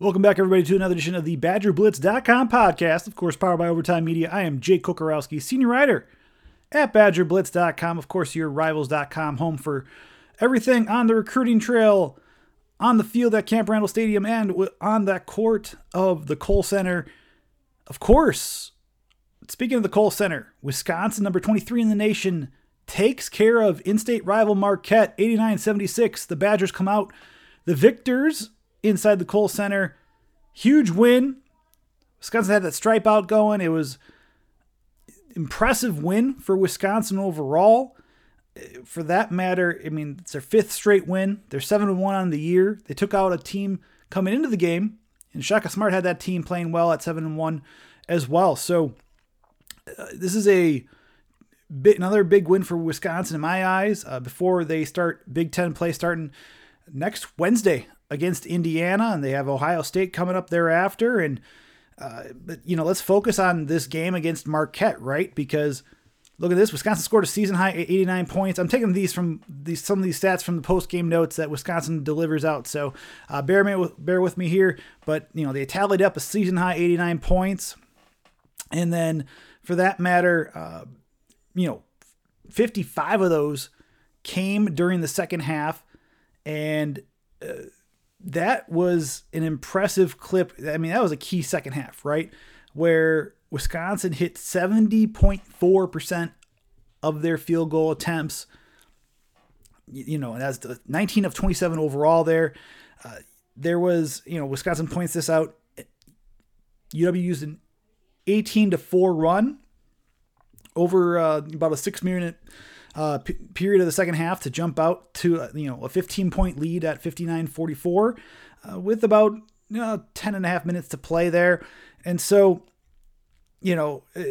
Welcome back, everybody, to another edition of the BadgerBlitz.com podcast. Of course, powered by Overtime Media. I am Jake Kocorowski, senior writer at BadgerBlitz.com. Of course, your Rivals.com, home for everything on the recruiting trail, on the field at Camp Randall Stadium, and on that court of the Kohl Center. Of course, speaking of the Kohl Center, Wisconsin, number 23 in the nation, takes care of in state rival Marquette 89 76. The Badgers come out the victors inside the Kohl Center. Huge win. Wisconsin had that stripe out going. It was impressive win for Wisconsin overall. For that matter, I mean, it's their fifth straight win. They're 7 1 on the year. They took out a team coming into the game, and Shaka Smart had that team playing well at 7 1 as well. So, uh, this is a bit, another big win for Wisconsin in my eyes uh, before they start Big Ten play starting next Wednesday against Indiana, and they have Ohio State coming up thereafter. And uh, but you know, let's focus on this game against Marquette, right? Because look at this: Wisconsin scored a season high 89 points. I'm taking these from these some of these stats from the post game notes that Wisconsin delivers out. So uh, bear me with bear with me here. But you know, they tallied up a season high 89 points, and then for that matter, uh, you know, 55 of those came during the second half, and uh, that was an impressive clip. I mean, that was a key second half, right? Where Wisconsin hit 70.4% of their field goal attempts. You know, that's 19 of 27 overall there. Uh, there was, you know, Wisconsin points this out. UW used an 18 to 4 run over uh, about a six minute uh, p- period of the second half to jump out to uh, you know a 15 point lead at 59-44 uh, with about you know, 10 and a half minutes to play there. And so you know uh,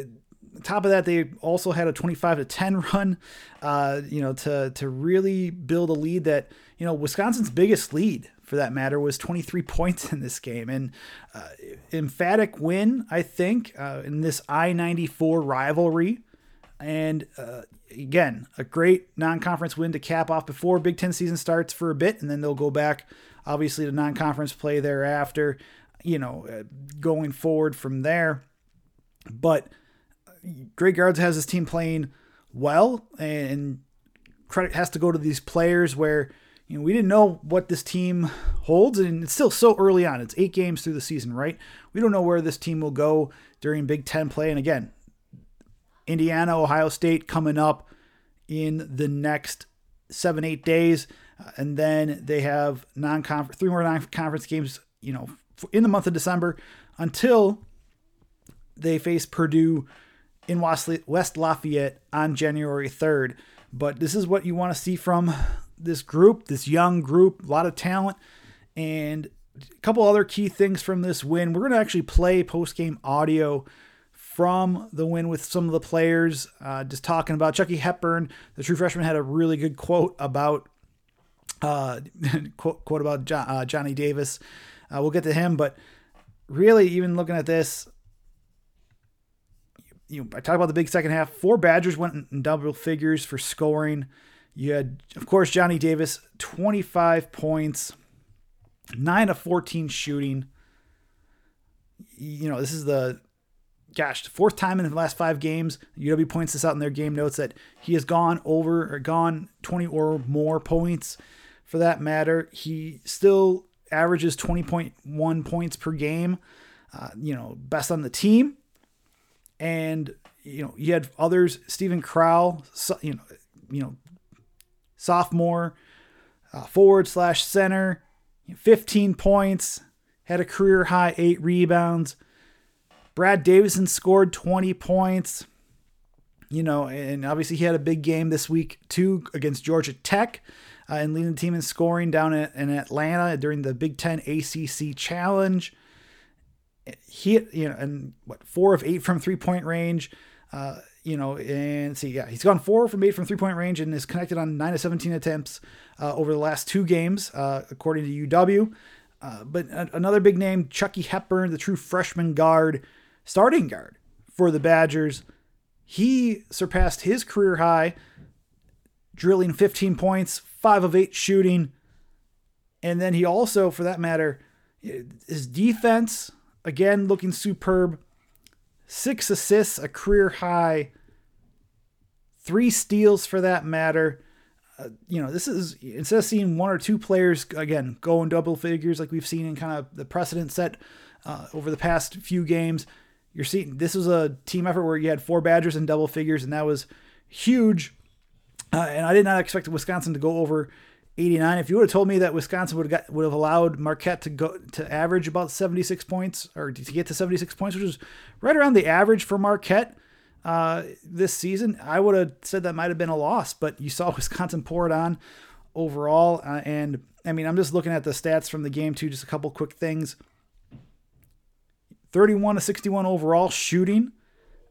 top of that they also had a 25 to 10 run uh, you know to to really build a lead that you know wisconsin's biggest lead for that matter was 23 points in this game. And uh, emphatic win i think uh, in this i-94 rivalry and uh, again, a great non conference win to cap off before Big Ten season starts for a bit, and then they'll go back, obviously, to non conference play thereafter, you know, uh, going forward from there. But Greg Gard's has his team playing well, and credit has to go to these players where. You know, we didn't know what this team holds, and it's still so early on. It's eight games through the season, right? We don't know where this team will go during Big Ten play. And again, Indiana, Ohio State coming up in the next seven, eight days. Uh, and then they have non-conference, three more non-conference games, you know, in the month of December until they face Purdue in West Lafayette on January 3rd. But this is what you want to see from this group, this young group, a lot of talent, and a couple other key things from this win. We're going to actually play post-game audio from the win with some of the players. Uh, just talking about Chucky Hepburn, the true freshman, had a really good quote about uh, quote, quote about uh, Johnny Davis. Uh, we'll get to him, but really, even looking at this, you know, I talked about the big second half. Four Badgers went in double figures for scoring. You had, of course, Johnny Davis, 25 points, 9 of 14 shooting. You know, this is the gosh, fourth time in the last five games. UW points this out in their game notes that he has gone over or gone 20 or more points. For that matter, he still averages 20.1 points per game. Uh, you know, best on the team. And you know, you had others, Steven Crowl, you know, you know, sophomore, uh, forward slash center, 15 points, had a career high eight rebounds. Brad Davison scored 20 points. You know, and obviously he had a big game this week too against Georgia Tech. uh, and leading the team in scoring down in, in Atlanta during the Big Ten ACC Challenge. He, you know, and what four of eight from three point range. Uh, you know, and see, yeah, he's gone four from eight from three point range and is connected on nine of 17 attempts uh, over the last two games, uh, according to UW. Uh, but another big name, Chucky Hepburn, the true freshman guard, starting guard for the Badgers. He surpassed his career high, drilling 15 points, five of eight shooting. And then he also, for that matter, his defense, again, looking superb. Six assists, a career high. Three steals for that matter. Uh, you know, this is instead of seeing one or two players again go in double figures like we've seen in kind of the precedent set uh, over the past few games. You're seeing this was a team effort where you had four Badgers in double figures, and that was huge. Uh, and I did not expect Wisconsin to go over 89. If you would have told me that Wisconsin would have got, would have allowed Marquette to go to average about 76 points or to get to 76 points, which is right around the average for Marquette uh, this season, I would have said that might have been a loss. But you saw Wisconsin pour it on overall, uh, and I mean, I'm just looking at the stats from the game too. Just a couple quick things. 31 to 61 overall shooting.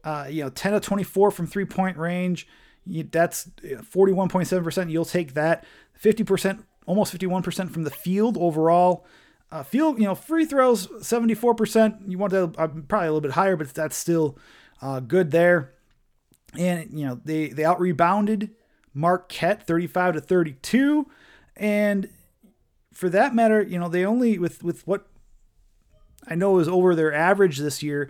Uh, you know, 10 to 24 from three point range. You, that's 41.7%. You'll take that. 50%, almost 51% from the field overall. Uh, field, you know, free throws 74%. You want that uh, probably a little bit higher, but that's still uh, good there. And you know, they they out rebounded Marquette 35 to 32, and for that matter, you know, they only with with what I know it was over their average this year,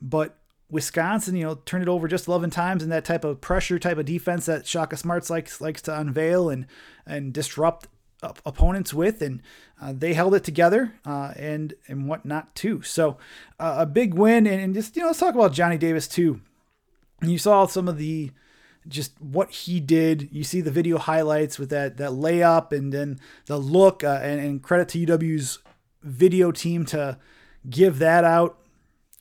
but Wisconsin, you know, turned it over just 11 times in that type of pressure type of defense that Shaka Smarts likes likes to unveil and and disrupt opponents with, and uh, they held it together uh, and and whatnot too. So uh, a big win, and, and, just you know, let's talk about Johnny Davis too. You saw some of the just what he did. You see the video highlights with that that layup and then the look, uh, and, and credit to UW's video team to give that out.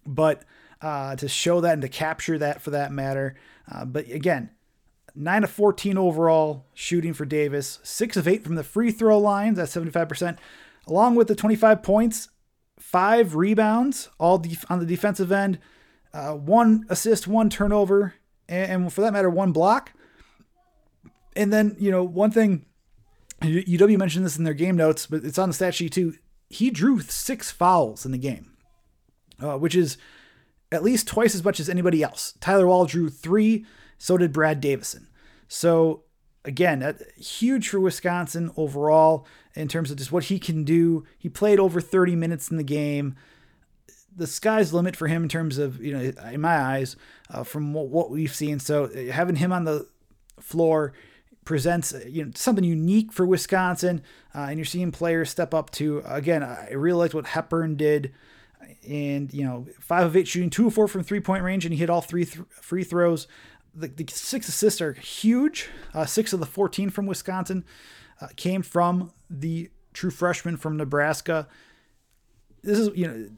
But uh, to show that and to capture that for that matter. Uh, but again, 9 of 14 overall shooting for Davis, 6 of 8 from the free throw lines, that's 75%, along with the 25 points, 5 rebounds, all def- on the defensive end, uh, 1 assist, 1 turnover, and, and for that matter, 1 block. And then, you know, one thing, UW mentioned this in their game notes, but it's on the stat sheet too. He drew six fouls in the game, uh, which is at least twice as much as anybody else. Tyler Wahl drew three, so did Brad Davison. So again, huge for Wisconsin overall in terms of just what he can do. He played over 30 minutes in the game. The sky's the limit for him in terms of, you know, in my eyes, uh, from what, what we've seen. So having him on the floor presents you know something unique for Wisconsin, uh, and you're seeing players step up to. Again, I really liked what Hepburn did and you know five of eight shooting, two of four from three point range, and he hit all three th- free throws. The, the, six assists are huge. Uh, six of the 14 from Wisconsin uh, came from the true freshman from Nebraska. This is you know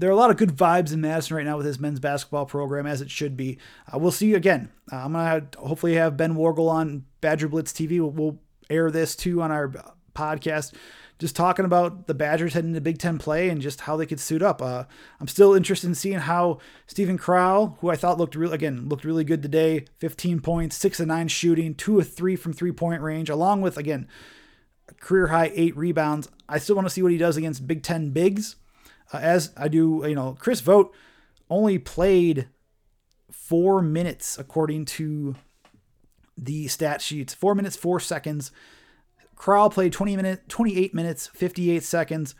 there are a lot of good vibes in Madison right now with his men's basketball program, as it should be. Uh, we'll see you again. Uh, I'm gonna hopefully have Ben Wargle on Badger Blitz TV. We'll, we'll air this too on our podcast just talking about the Badgers heading to Big Ten play and just how they could suit up. Uh, I'm still interested in seeing how Steven Crowl, who I thought looked again looked really good today, 15 points, six of nine shooting, two of three from three point range, along with again career high eight rebounds. I still want to see what he does against Big Ten bigs, uh, as I do. You know, Chris Vogt only played four minutes according to the stat sheets. Four minutes, four seconds. Crowl played 20 minutes, 28 minutes, 58 seconds.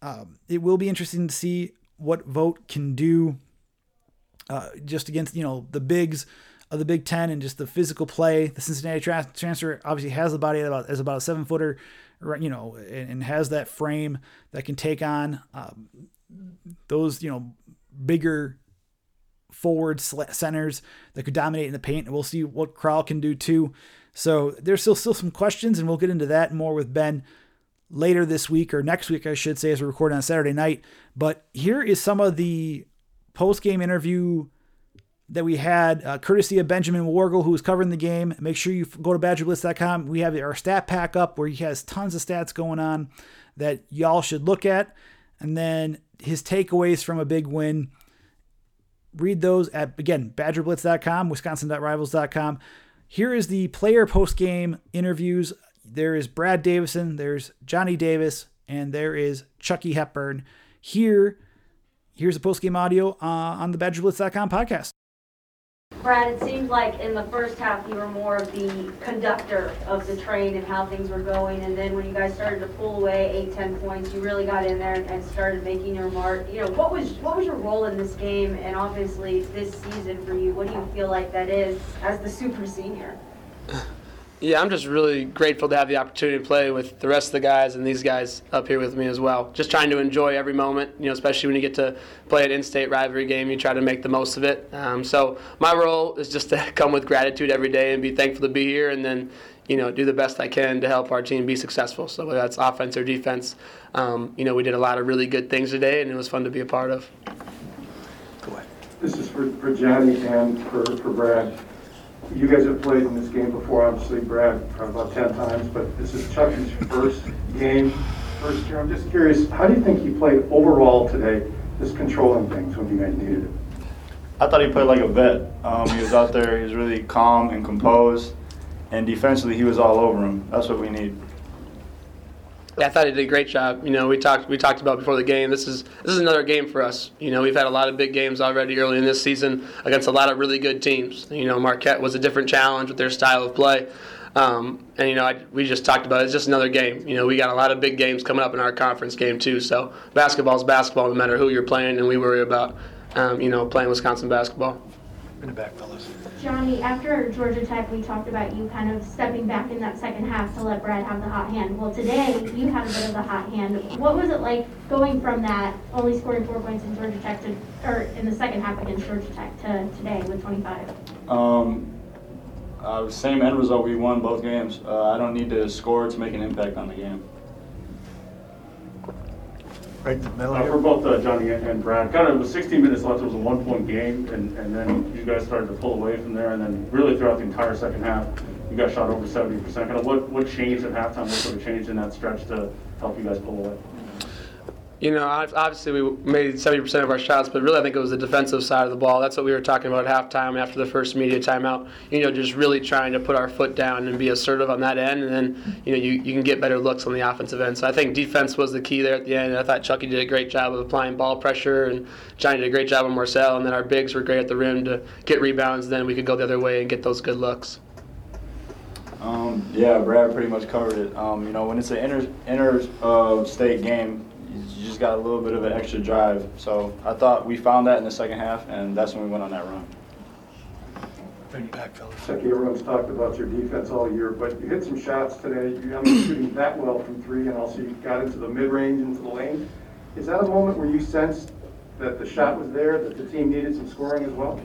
Um, it will be interesting to see what Vote can do uh, just against you know the bigs of the Big Ten and just the physical play. The Cincinnati tra- transfer obviously has the body about as about a seven footer, you know, and, and, has that frame that can take on um, those you know bigger forward centers that could dominate in the paint. And we'll see what Crowl can do too. So there's still still some questions, and we'll get into that more with Ben later this week or next week, I should say, as we record on Saturday night. But here is some of the post game interview that we had, uh, courtesy of Benjamin Wargle, who was covering the game. Make sure you go to BadgerBlitz.com. We have our stat pack up where he has tons of stats going on that y'all should look at. And then his takeaways from a big win. Read those at, again, BadgerBlitz.com, Wisconsin.rivals.com. Here is the player post game interviews. There is Brad Davison, there's Johnny Davis, and there is Chucky Hepburn. Here, here's the post game audio uh, on the BadgerBlitz.com podcast. Brad, it seemed like in the first half you were more of the conductor of the train and how things were going, and then when you guys started to pull away eight, ten points, you really got in there and started making your mark. You know, what was what was your role in this game, and obviously this season for you? What do you feel like that is as the super senior? Yeah, I'm just really grateful to have the opportunity to play with the rest of the guys and these guys up here with me as well. Just trying to enjoy every moment, you know, especially when you get to play an in-state rivalry game, you try to make the most of it. Um, so my role is just to come with gratitude every day and be thankful to be here, and then you know do the best I can to help our team be successful. So whether that's offense or defense, um, you know, we did a lot of really good things today, and it was fun to be a part of. Go ahead. This is for, for Johnny and for, for Brad. You guys have played in this game before, obviously Brad about 10 times, but this is Chucky's first game, first year. I'm just curious, how do you think he played overall today, just controlling things when you guys needed it? I thought he played like a vet. Um, he was out there, he was really calm and composed, and defensively he was all over him. That's what we need. I thought he did a great job. You know, we talked we talked about before the game. This is this is another game for us. You know, we've had a lot of big games already early in this season against a lot of really good teams. You know, Marquette was a different challenge with their style of play. Um, and you know, I, we just talked about it. it's just another game. You know, we got a lot of big games coming up in our conference game too. So basketball is basketball, no matter who you're playing, and we worry about um, you know playing Wisconsin basketball. In the back, fellas. Johnny, after Georgia Tech, we talked about you kind of stepping back in that second half to let Brad have the hot hand. Well, today you had a bit of the hot hand. What was it like going from that, only scoring four points in Georgia Tech to, or in the second half against Georgia Tech to today with 25? Um, uh, same end result. We won both games. Uh, I don't need to score to make an impact on the game. Right in the middle Uh, For here. both uh, Johnny and and Brad, kind of with 16 minutes left, it was a one-point game, and, and then you guys started to pull away from there, and then really throughout the entire second half, you guys shot over 70%. Kind of what, what changed at halftime, what sort of changed in that stretch to help you guys pull away? You know, obviously we made 70% of our shots, but really I think it was the defensive side of the ball. That's what we were talking about at halftime after the first media timeout. You know, just really trying to put our foot down and be assertive on that end, and then you know you, you can get better looks on the offensive end. So I think defense was the key there at the end. I thought Chucky did a great job of applying ball pressure, and Johnny did a great job on Morsell, and then our bigs were great at the rim to get rebounds. Then we could go the other way and get those good looks. Um, yeah, Brad pretty much covered it. Um, you know, when it's an inter inter uh, state game, you just got a little bit of an extra drive. So I thought we found that in the second half, and that's when we went on that run. Right in the back, fellas. Chucky, everyone's talked about your defense all year, but you hit some shots today. You haven't been shooting that well from three, and also you got into the mid-range, into the lane. Is that a moment where you sensed that the shot was there, that the team needed some scoring as well?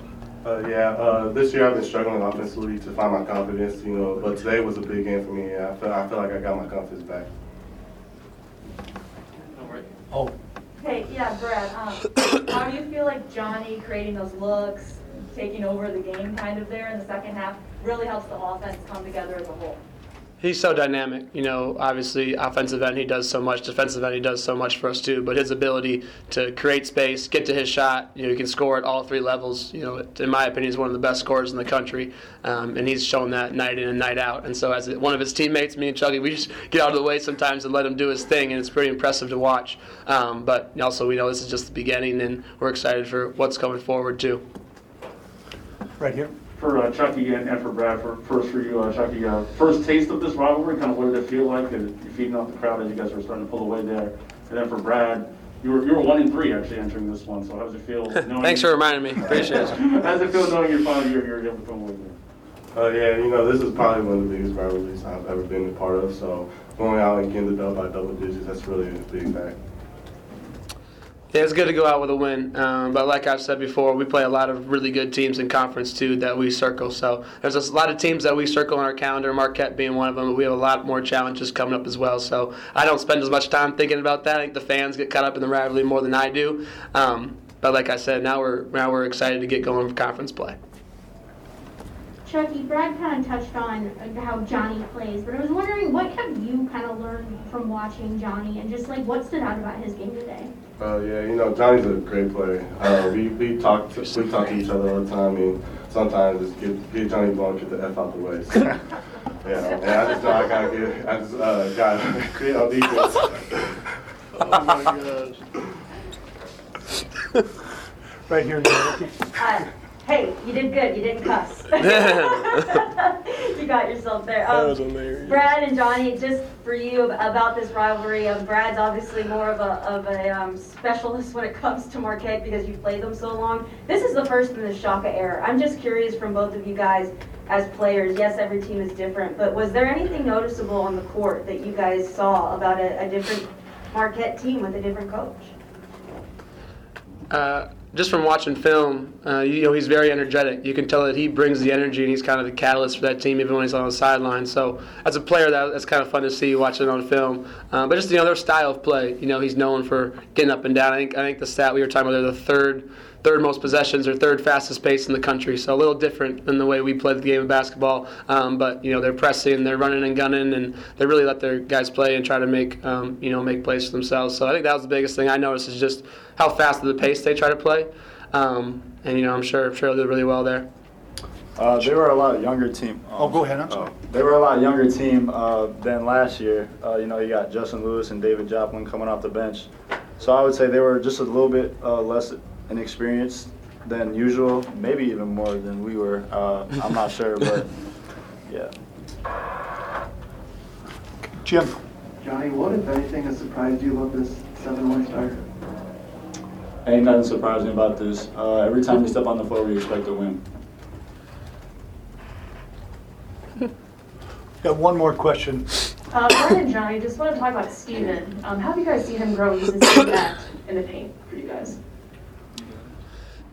Uh, yeah, uh, this year I've been struggling offensively to find my confidence, you know, but today was a big game for me. I feel, I feel like I got my confidence back. Oh, Hey, yeah, Brad, um, how do you feel like Johnny creating those looks, taking over the game kind of there in the second half, really helps the offense come together as a whole? He's so dynamic. You know, obviously, offensive end, he does so much. Defensive end, he does so much for us, too. But his ability to create space, get to his shot, you know, he can score at all three levels. You know, in my opinion, he's one of the best scorers in the country. Um, and he's shown that night in and night out. And so, as one of his teammates, me and Chucky, we just get out of the way sometimes and let him do his thing. And it's pretty impressive to watch. Um, but also, we know this is just the beginning, and we're excited for what's coming forward, too. right here. For uh, Chucky and, and for Brad, for, first for you, uh, Chucky, uh, first taste of this rivalry, kind of what did it feel like? And You're feeding off the crowd as you guys were starting to pull away there. And then for Brad, you were, you were one in three actually entering this one, so how does it feel? knowing- Thanks for reminding me. Appreciate it. How does it feel knowing you're finally, you're, you're able to come away there? Uh, yeah, you know, this is probably one of the biggest rivalries I've ever been a part of, so going out and getting the dub by double digits, that's really a big fact. Yeah, it's good to go out with a win. Um, but like I've said before, we play a lot of really good teams in conference too that we circle. So there's a lot of teams that we circle on our calendar, Marquette being one of them. But we have a lot more challenges coming up as well. So I don't spend as much time thinking about that. I think the fans get caught up in the rivalry more than I do. Um, but like I said, now we're now we're excited to get going for conference play. Chucky, Brad kind of touched on how Johnny plays, but I was wondering what have you kind of learned from watching Johnny and just like what stood out about his game today? Uh, yeah, you know, Johnny's a great player. Uh, we, we talk to, we talk to each other all the time. I mean, sometimes just get, get Johnny ball, get the F out the way. So, yeah, and I just know I gotta get, I just uh, gotta create on defense. oh my gosh. right here in the uh, Hey, you did good. You didn't cuss. you got yourself there. Um, that was hilarious. Brad and Johnny, just for you about this rivalry. Um, Brad's obviously more of a of a um, specialist when it comes to Marquette because you played them so long. This is the first in the Shaka era. I'm just curious from both of you guys as players. Yes, every team is different, but was there anything noticeable on the court that you guys saw about a, a different Marquette team with a different coach? Uh, just from watching film, uh, you know, he's very energetic. You can tell that he brings the energy, and he's kind of the catalyst for that team, even when he's on the sideline. So, as a player, that, that's kind of fun to see watching on film. Uh, but just you know, their style of play. You know, he's known for getting up and down. I think I think the stat we were talking about, they're the third third most possessions or third fastest pace in the country. So a little different than the way we play the game of basketball. Um, but you know, they're pressing, they're running and gunning, and they really let their guys play and try to make um, you know make plays for themselves. So I think that was the biggest thing I noticed is just how fast at the pace they try to play. Um, and you know, I'm sure I'm sure they'll do really well there. Uh, they were a lot younger team. Um, oh, go ahead. I'm sorry. Uh, they were a lot younger team uh, than last year. Uh, you know, you got Justin Lewis and David Joplin coming off the bench. So I would say they were just a little bit uh, less inexperienced than usual, maybe even more than we were. Uh, I'm not sure, but yeah. Jim. Johnny, what, if anything, has surprised you about this 7 1 start? Ain't nothing surprising about this. Uh, every time we step on the floor, we expect to win. Got one more question. Uh, Brian and Johnny, just want to talk about Steven. Um, how have you guys seen him grow as a net in the paint for you guys?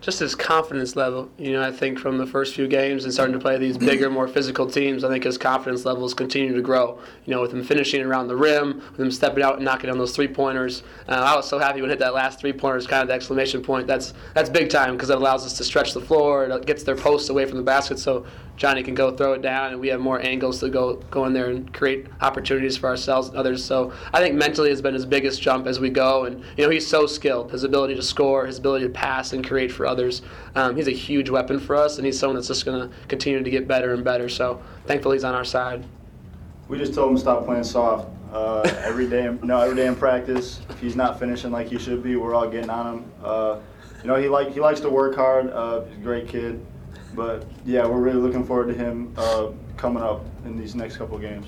Just his confidence level. You know, I think from the first few games and starting to play these bigger, more physical teams, I think his confidence levels continue to grow. You know, with him finishing around the rim, with him stepping out and knocking down those three pointers. Uh, I was so happy when he hit that last three pointers, kind of the exclamation point. That's that's big time because it allows us to stretch the floor. It gets their posts away from the basket, so Johnny can go throw it down, and we have more angles to go go in there and create opportunities for ourselves and others. So I think mentally has been his biggest jump as we go, and you know he's so skilled. His ability to score, his ability to pass and create for others. Um, he's a huge weapon for us, and he's someone that's just going to continue to get better and better. So thankfully he's on our side. We just told him to stop playing soft. Uh, every day, no, every day in practice, if he's not finishing like he should be, we're all getting on him. Uh, you know, he like he likes to work hard. Uh, he's a great kid. But yeah, we're really looking forward to him uh, coming up in these next couple games.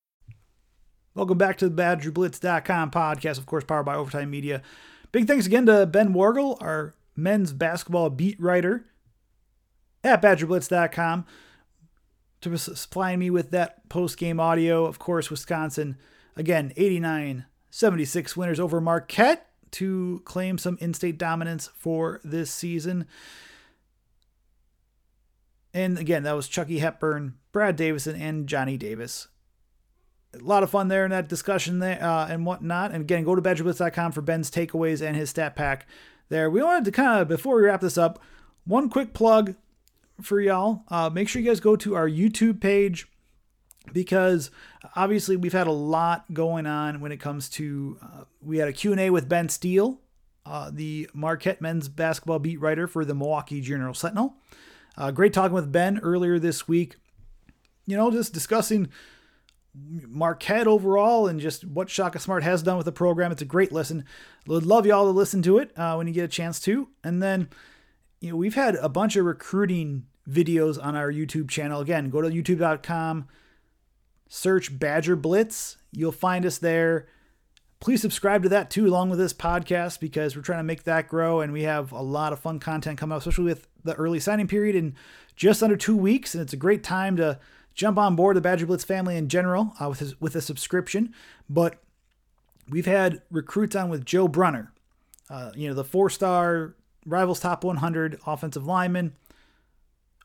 Welcome back to the BadgerBlitz.com podcast, of course, powered by Overtime Media. Big thanks again to Ben Wargel, our men's basketball beat writer at BadgerBlitz.com, to supplying me with that post game audio. Of course, Wisconsin, again, 89 76 winners over Marquette to claim some in state dominance for this season. And again, that was Chucky Hepburn, Brad Davison, and Johnny Davis a lot of fun there in that discussion there uh, and whatnot. And again, go to badgerblitz.com for Ben's takeaways and his stat pack there. We wanted to kind of, before we wrap this up, one quick plug for y'all. Uh, make sure you guys go to our YouTube page because obviously we've had a lot going on when it comes to, uh, we had a Q&A with Ben Steele, uh, the Marquette men's basketball beat writer for the Milwaukee Journal Sentinel. Uh, great talking with Ben earlier this week. You know, just discussing Marquette overall and just what Shaka Smart has done with the program. It's a great listen. Would love y'all to listen to it uh, when you get a chance to. And then, you know, we've had a bunch of recruiting videos on our YouTube channel. Again, go to youtube.com, search Badger Blitz. You'll find us there. please subscribe to that too, along with this podcast, because we're trying to make that grow and we have a lot of fun content coming up, especially with the early signing period in just under two weeks. And it's a great time to jump on board the Badger Blitz family in general uh, with, his, with a subscription. But we've had recruits on with Joe Brunner, uh, you know, the four star Rivals Top 100 offensive lineman.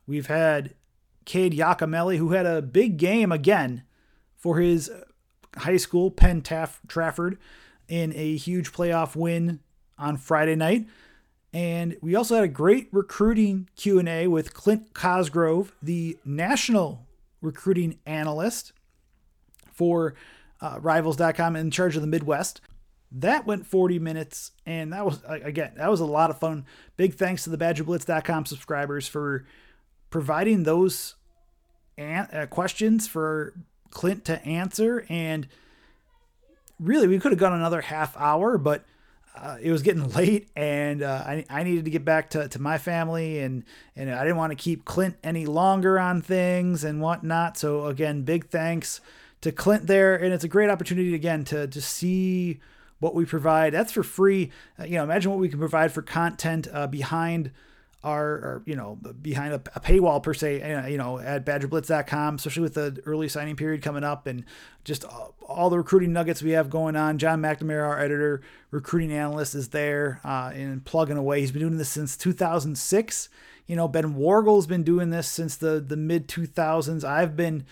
We've had Cade Yacamelli, who had a big game again for his high school, Penn Taff- Trafford, in a huge playoff win on Friday night. And we also had a great recruiting Q&A with Clint Cosgrove, the national recruiting analyst for uh, Rivals.com in charge of the Midwest. That went 40 minutes, and that was again that was a lot of fun. Big thanks to the BadgerBlitz.com subscribers for providing those an- uh, questions for Clint to answer. And really, we could have gone another half hour, but uh, it was getting late, and uh, I, I needed to get back to, to my family, and and I didn't want to keep Clint any longer on things and whatnot. So again, big thanks to Clint there, and it's a great opportunity again to to see what we provide. That's for free. Uh, you know, imagine what we can provide for content uh, behind our, our, you know, behind a, a paywall per se, you know, at badgerblitz.com, especially with the early signing period coming up and just all the recruiting nuggets we have going on. John McNamara, our editor, recruiting analyst, is there uh, and plugging away. He's been doing this since 2006. You know, Ben Wargle's been doing this since the, the mid 2000s. I've been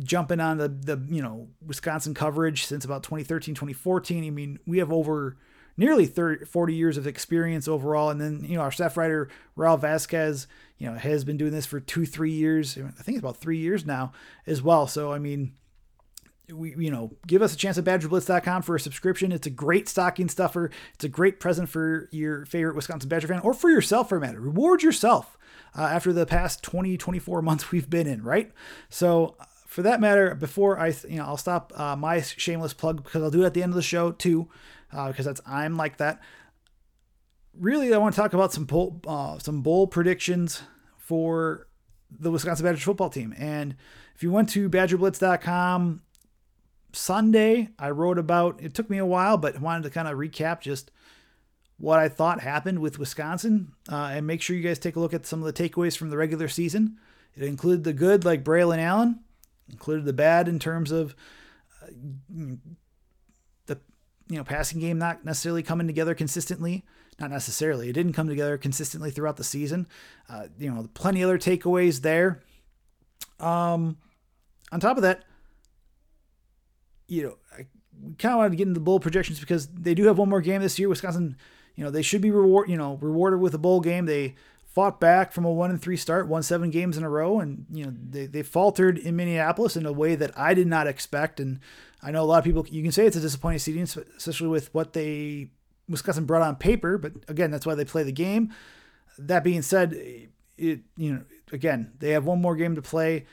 jumping on the, the, you know, Wisconsin coverage since about 2013, 2014. I mean, we have over nearly 30, 40 years of experience overall. And then, you know, our staff writer, Raul Vasquez, you know, has been doing this for two, three years. I think it's about three years now as well. So, I mean, we, you know, give us a chance at badgerblitz.com for a subscription. It's a great stocking stuffer. It's a great present for your favorite Wisconsin Badger fan or for yourself for a matter. Reward yourself uh, after the past 20, 24 months we've been in, right? So, for that matter, before I, you know, I'll stop uh, my shameless plug because I'll do it at the end of the show too uh, because that's I'm like that. Really, I want to talk about some bowl, uh, some bowl predictions for the Wisconsin Badgers football team. And if you went to BadgerBlitz.com Sunday, I wrote about. It took me a while, but wanted to kind of recap just what I thought happened with Wisconsin, uh, and make sure you guys take a look at some of the takeaways from the regular season. It included the good, like Braylon Allen, included the bad in terms of uh, you know, passing game not necessarily coming together consistently. Not necessarily. It didn't come together consistently throughout the season. Uh, you know, plenty other takeaways there. Um, on top of that, you know, I kind of wanted to get into the bowl projections because they do have one more game this year. Wisconsin, you know, they should be reward, you know, rewarded with a bowl game. They fought back from a one and three start, won seven games in a row, and you know they, they faltered in Minneapolis in a way that I did not expect. And I know a lot of people you can say it's a disappointing season, especially with what they Wisconsin brought on paper. But again, that's why they play the game. That being said, it you know again they have one more game to play.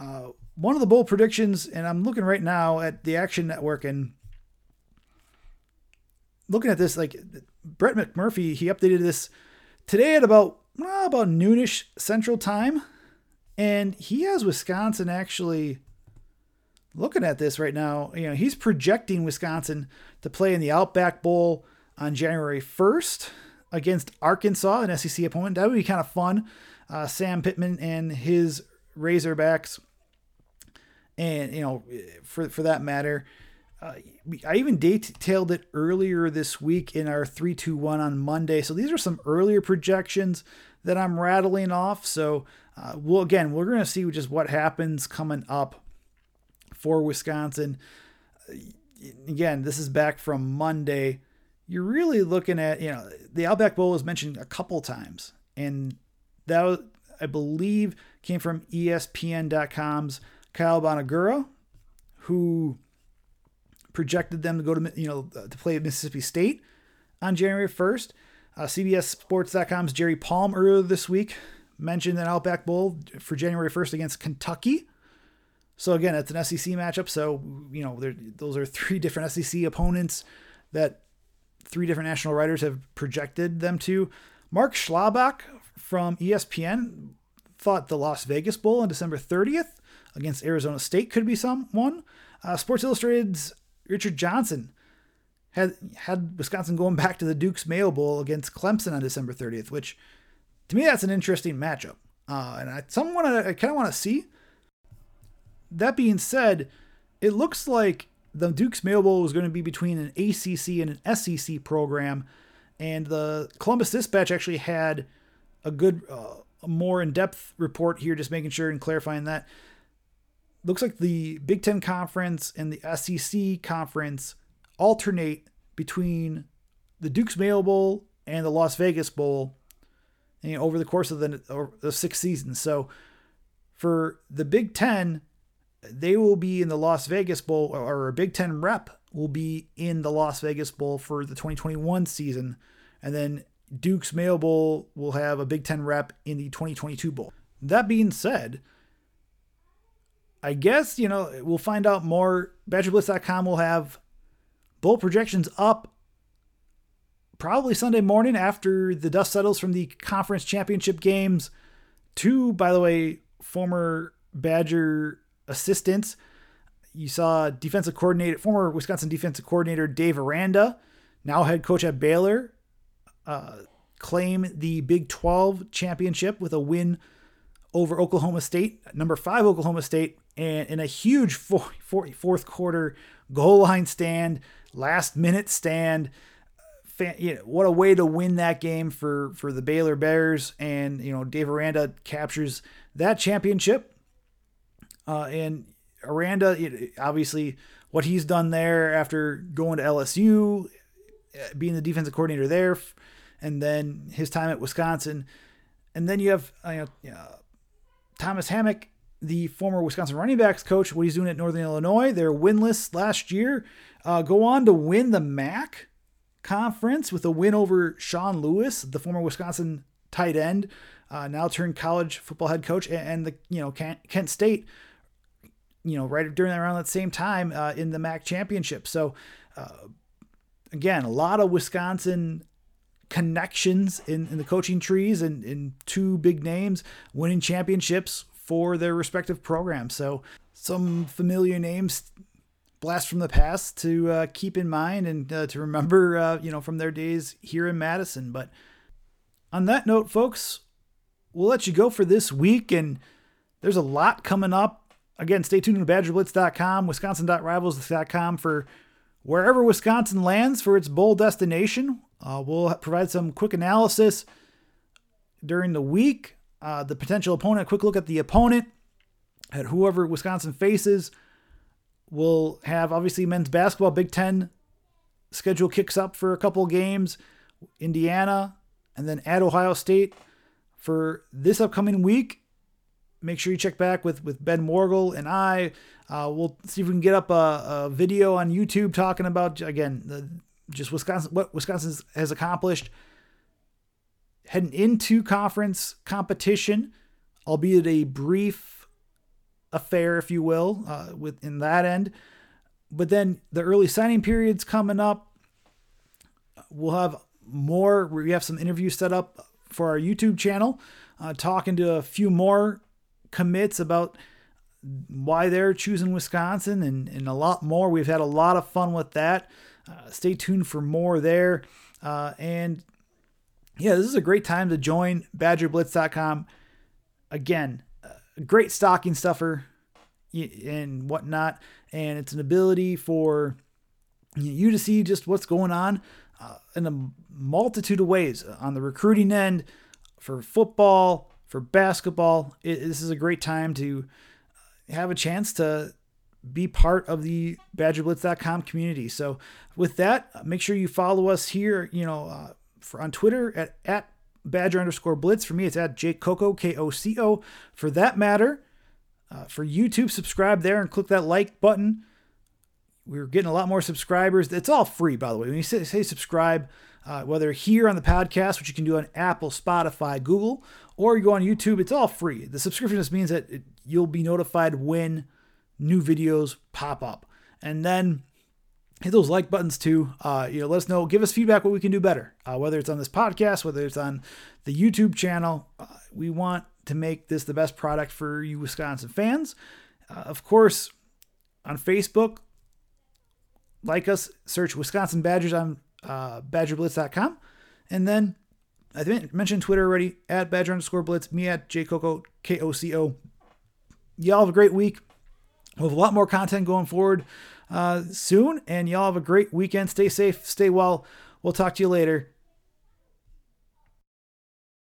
Uh, one of the bold predictions, and I'm looking right now at the Action Network and looking at this, like Brett McMurphy, he updated this today at about about noonish Central Time, and he has Wisconsin actually looking at this right now. You know, he's projecting Wisconsin to play in the Outback Bowl on January 1st against Arkansas, an SEC opponent. That would be kind of fun. Uh, Sam Pittman and his Razorbacks, and you know, for for that matter, uh, I even detailed it earlier this week in our 321 on Monday. So these are some earlier projections that I'm rattling off. So, uh, well, again, we're going to see just what happens coming up for Wisconsin. Uh, again, this is back from Monday. You're really looking at, you know, the Outback Bowl was mentioned a couple times, and that was, I believe came from ESPN.com's Kyle Bonagura, who projected them to go to you know to play at Mississippi State on January 1st. Uh, CBSSports.com's Jerry Palm earlier this week mentioned an Outback Bowl for January 1st against Kentucky. So again, it's an SEC matchup. So you know those are three different SEC opponents that three different national writers have projected them to. Mark Schlabach from ESPN thought the Las Vegas Bowl on December 30th against Arizona State could be someone. Uh, Sports Illustrated's Richard Johnson had had Wisconsin going back to the Duke's Mayo Bowl against Clemson on December 30th, which to me that's an interesting matchup, uh, and I someone I, I kind of want to see. That being said, it looks like the Duke's Mayo Bowl is going to be between an ACC and an SEC program, and the Columbus Dispatch actually had a good, uh, a more in-depth report here, just making sure and clarifying that. Looks like the Big Ten Conference and the SEC Conference alternate between the Duke's Mayo Bowl and the Las Vegas Bowl you know, over the course of the, the six seasons. So for the Big Ten, they will be in the Las Vegas Bowl, or a Big Ten rep will be in the Las Vegas Bowl for the 2021 season. And then Duke's Mayo Bowl will have a Big Ten rep in the 2022 Bowl. That being said, I guess, you know, we'll find out more. BadgerBlitz.com will have bowl projections up probably Sunday morning after the dust settles from the conference championship games. Two, by the way, former Badger assistants. You saw defensive coordinator, former Wisconsin defensive coordinator Dave Aranda, now head coach at Baylor, uh, claim the Big 12 championship with a win over Oklahoma State, number five Oklahoma State, and in a huge four, four, fourth quarter goal line stand, last minute stand. Fan, you know, what a way to win that game for for the Baylor Bears, and you know Dave Aranda captures that championship. Uh, and Aranda, obviously, what he's done there after going to LSU, uh, being the defensive coordinator there, and then his time at Wisconsin, and then you have uh, uh, Thomas Hammock, the former Wisconsin running backs coach, what he's doing at Northern Illinois. They're winless last year. Uh, go on to win the MAC conference with a win over Sean Lewis, the former Wisconsin tight end, uh, now turned college football head coach, and, the you know Kent, State you know, right during that around that same time uh, in the MAC championship. So, uh, again, a lot of Wisconsin connections in, in the coaching trees and in two big names winning championships for their respective programs. So, some familiar names blast from the past to uh, keep in mind and uh, to remember, uh, you know, from their days here in Madison. But on that note, folks, we'll let you go for this week. And there's a lot coming up Again, stay tuned to BadgerBlitz.com, Wisconsin.rivals.com for wherever Wisconsin lands for its bowl destination. Uh, we'll provide some quick analysis during the week. Uh, the potential opponent, a quick look at the opponent, at whoever Wisconsin faces. We'll have obviously men's basketball, Big Ten schedule kicks up for a couple games. Indiana, and then at Ohio State for this upcoming week make sure you check back with with Ben Morgel and I. Uh, we'll see if we can get up a, a video on YouTube talking about again the, just Wisconsin what Wisconsin has accomplished heading into conference competition, albeit a brief affair, if you will, uh, within that end. But then the early signing periods coming up. We'll have more. We have some interviews set up for our YouTube channel, uh, talking to a few more commits about why they're choosing Wisconsin and, and a lot more. We've had a lot of fun with that. Uh, stay tuned for more there. Uh, and yeah, this is a great time to join BadgerBlitz.com. Again, great stocking stuffer and whatnot. And it's an ability for you to see just what's going on uh, in a multitude of ways on the recruiting end for football, for basketball. It, this is a great time to have a chance to be part of the BadgerBlitz.com community. So, with that, make sure you follow us here. You know, uh, for on Twitter at at Badger underscore Blitz. For me, it's at Jake Koco K O C O. For that matter, uh, for YouTube, subscribe there and click that like button. We're getting a lot more subscribers. It's all free, by the way. When you say, say subscribe, uh, whether here on the podcast, which you can do on Apple, Spotify, Google, or you go on YouTube, it's all free. The subscription just means that it, you'll be notified when new videos pop up. And then hit those like buttons too. Uh, you know, let us know, give us feedback what we can do better, uh, whether it's on this podcast, whether it's on the YouTube channel. Uh, we want to make this the best product for you Wisconsin fans. Uh, of course, on Facebook, like us, search Wisconsin Badgers on uh, badgerblitz.com. And then I mentioned Twitter already at badger underscore blitz, me at jcoco, K O C O. Y'all have a great week. We'll have a lot more content going forward uh, soon. And y'all have a great weekend. Stay safe, stay well. We'll talk to you later.